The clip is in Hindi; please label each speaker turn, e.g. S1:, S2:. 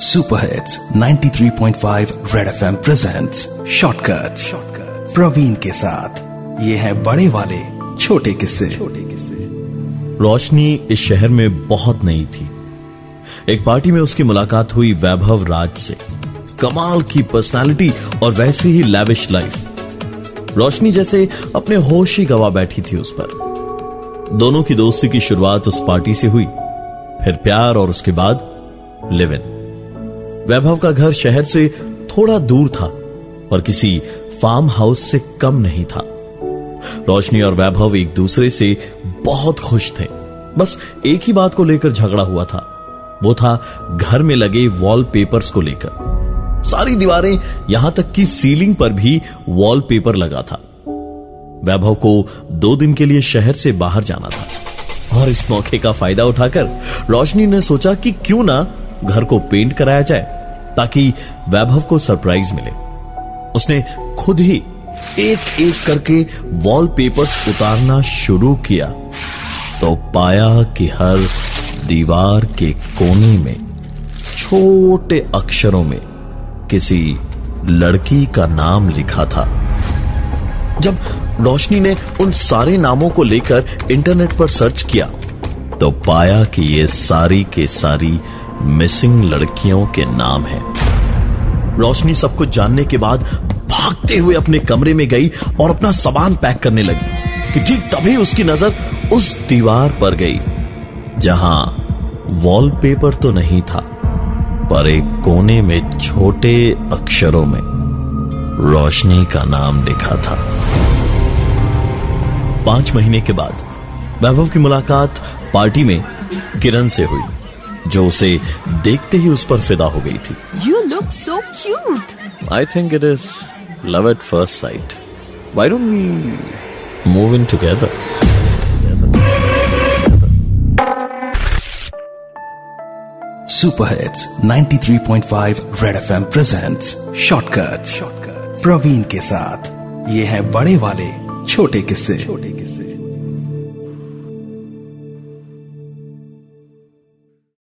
S1: Super hits 93.5 red FM presents shortcuts Praveen के साथ ये है बड़े वाले, छोटे किस्से। छोटे किस्से।
S2: रोशनी इस शहर में बहुत नई थी। एक पार्टी में उसकी मुलाकात हुई वैभव राज से। कमाल की पर्सनालिटी और वैसे ही लैविश लाइफ रोशनी जैसे अपने होश ही गवा बैठी थी उस पर। दोनों की दोस्ती की शुरुआत उस पार्टी से हुई। फिर प्यार और उसके बाद लिव इन वैभव का घर शहर से थोड़ा दूर था और किसी फार्म हाउस से कम नहीं था। रोशनी और वैभव एक दूसरे से बहुत खुश थे। बस एक ही बात को लेकर झगड़ा हुआ था। वो था घर में लगे वॉलपेपर्स को लेकर। सारी दीवारें यहाँ तक कि सीलिंग पर भी वॉलपेपर लगा था। वैभव को दो दिन के लिए शहर से बाहर जाना था। और इस मौके का फ़ायदा उठाकर रोशनी ने सोचा कि क्यों ना घर को पेंट कराया जाए। ताकि वैभव को सरप्राइज़ मिले। उसने खुद ही एक एक करके वॉलपेपर्स उतारना शुरू किया। तो पाया कि हर दीवार के कोने में, छोटे अक्षरों में किसी लड़की का नाम लिखा था। जब रोशनी ने उन सारे नामों को लेकर इंटरनेट पर सर्च किया तो पाया कि ये सारी के सारी मिसिंग लड़कियों के नाम हैं। रोशनी सब कुछ जानने के बाद भागते हुए अपने कमरे में गई और अपना सामान पैक करने लगी कि ठीक तभी उसकी नज़र उस दीवार पर गई, जहाँ वॉलपेपर तो नहीं था, पर एक कोने में छोटे अक्षरों में रोशनी का नाम लिखा था। पाँच महीने के बाद वैभव की मुलाकात पार्टी में किरण से हुई। जो उसे देखते ही उस पर फिदा हो गई थी।
S3: You look so cute
S2: I think it is love at first sight why don't we move in together
S1: super hits 93.5 red FM presents shortcuts Praveen के साथ ये है बड़े वाले छोटे किस्से। छोटे किस्से।